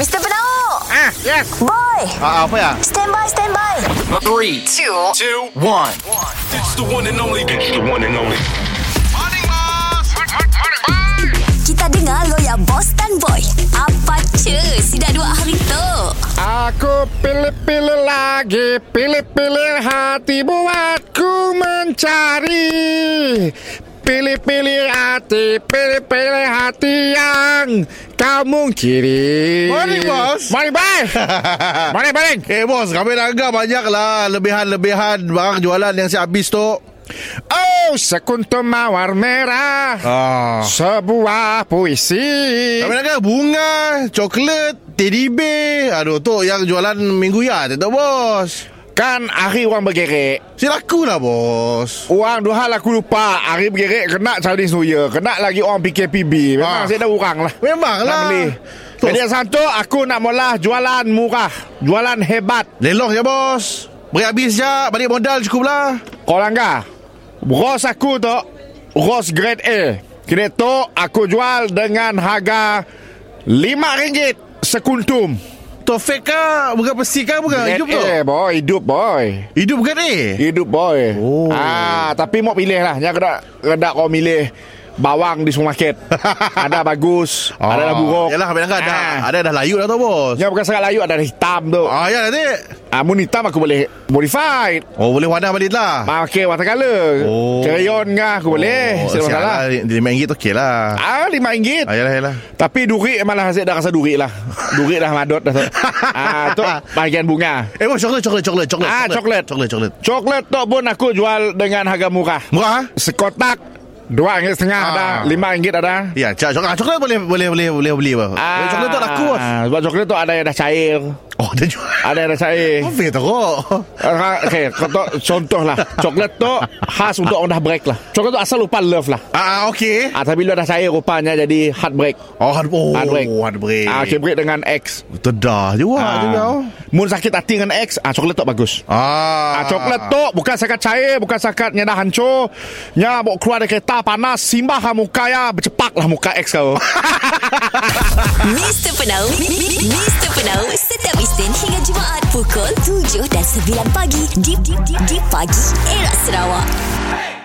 Mr. Penau Ah, yes. Boy Ah, apa ya? Stand by, stand by Three, Two two, one. It's the one and only. It's the one and only. Kita dengar lo ya Boss dan Boy Apa cuy Si dah dua hari tu Aku pilih-pilih lagi Pilih-pilih hati buatku mencari Pilih-pilih hati Pilih-pilih hati yang kau mungkiri. Morning, bos. Morning, bye. Morning, morning Eh bos Kami dah agak banyak lah Lebihan-lebihan Barang jualan yang siap habis tu. Oh, sekuntum mawar merah. Ah. Sebuah puisi. Kami agak bunga Coklat Teddy bear. Aduh tu yang jualan minggu ya Tu bos Kan hari orang bergerik Silaku lah bos. Orang dua hal aku lupa. Hari bergerik Kena Chinese New Year Kena lagi orang PKPB Memang Ah. saya dah urang lah. Memang Nak lah beli. Tu. Jadi satu Aku nak mula jualan murah. Jualan hebat. Lelong ya bos. Beri habis je Balik modal cukup lah Kau langgar. Ros aku tu Ros grade A. Kini tu Aku jual dengan harga RM5 sekuntum Tu kah? Bukan pesi kah? Bukan? Hidup tu A boy Hidup boy. Hidup bukan eh Hidup boy. Oh. ah, Tapi mau pilih lah. Yang kena Kena kau milih Bawang di supermarket. Ada bagus Ada dah buruk. Ah. Yalah kami dah ada Ah. Ada dah layu dah tu bos. Yang bukan sangat layu Ada dah hitam tu. Ah ya nanti. Ah, Mun hitam aku boleh Modified Oh boleh warna balik lah. Ah, Okay watercolor Oh. Crayon ngah aku boleh? Oh, Tidak sial masalah lah. RM5 tu okey lah. Ah RM5 Ah, yalah yalah. Tapi durit malah Saya dah rasa durit lah. Durit dah madot dah tu. Ah, Tu bahagian bunga. Eh bos coklat coklat coklat coklat Ah, coklat. Coklat. Coklat Coklat. Tu pun aku jual Dengan harga murah. Murah? Ah? Sekotak Dua ringgit setengah Ah. ada Lima ringgit ada. Ya coklat coklat boleh boleh boleh boleh beli Ah, Coklat tu laku Sebab coklat tu ada yang dah cair Oh dia jual. Ada dah cair Apa tu kok Okay contoh, contoh lah Coklat tu Khas untuk orang dah break lah. Coklat tu asal lupa love lah. Ah okey. Ah, Tapi bila dah cair rupanya Jadi heartbreak Oh hard oh Heartbreak heartbreak ah, Okay break dengan X. Betul dah juga ah. juga Mun sakit hati dengan X ah, Coklat tu bagus. Ah, Ah, coklat tu bukan sakat cair, bukan sakat nyada hancur. Nya bawa keluar dari kereta panas, simbah ha muka ya, bercepak lah muka X kau. Mr. Penau Mr. Pukul 7 dan 9 pagi Di, pagi Era Sarawak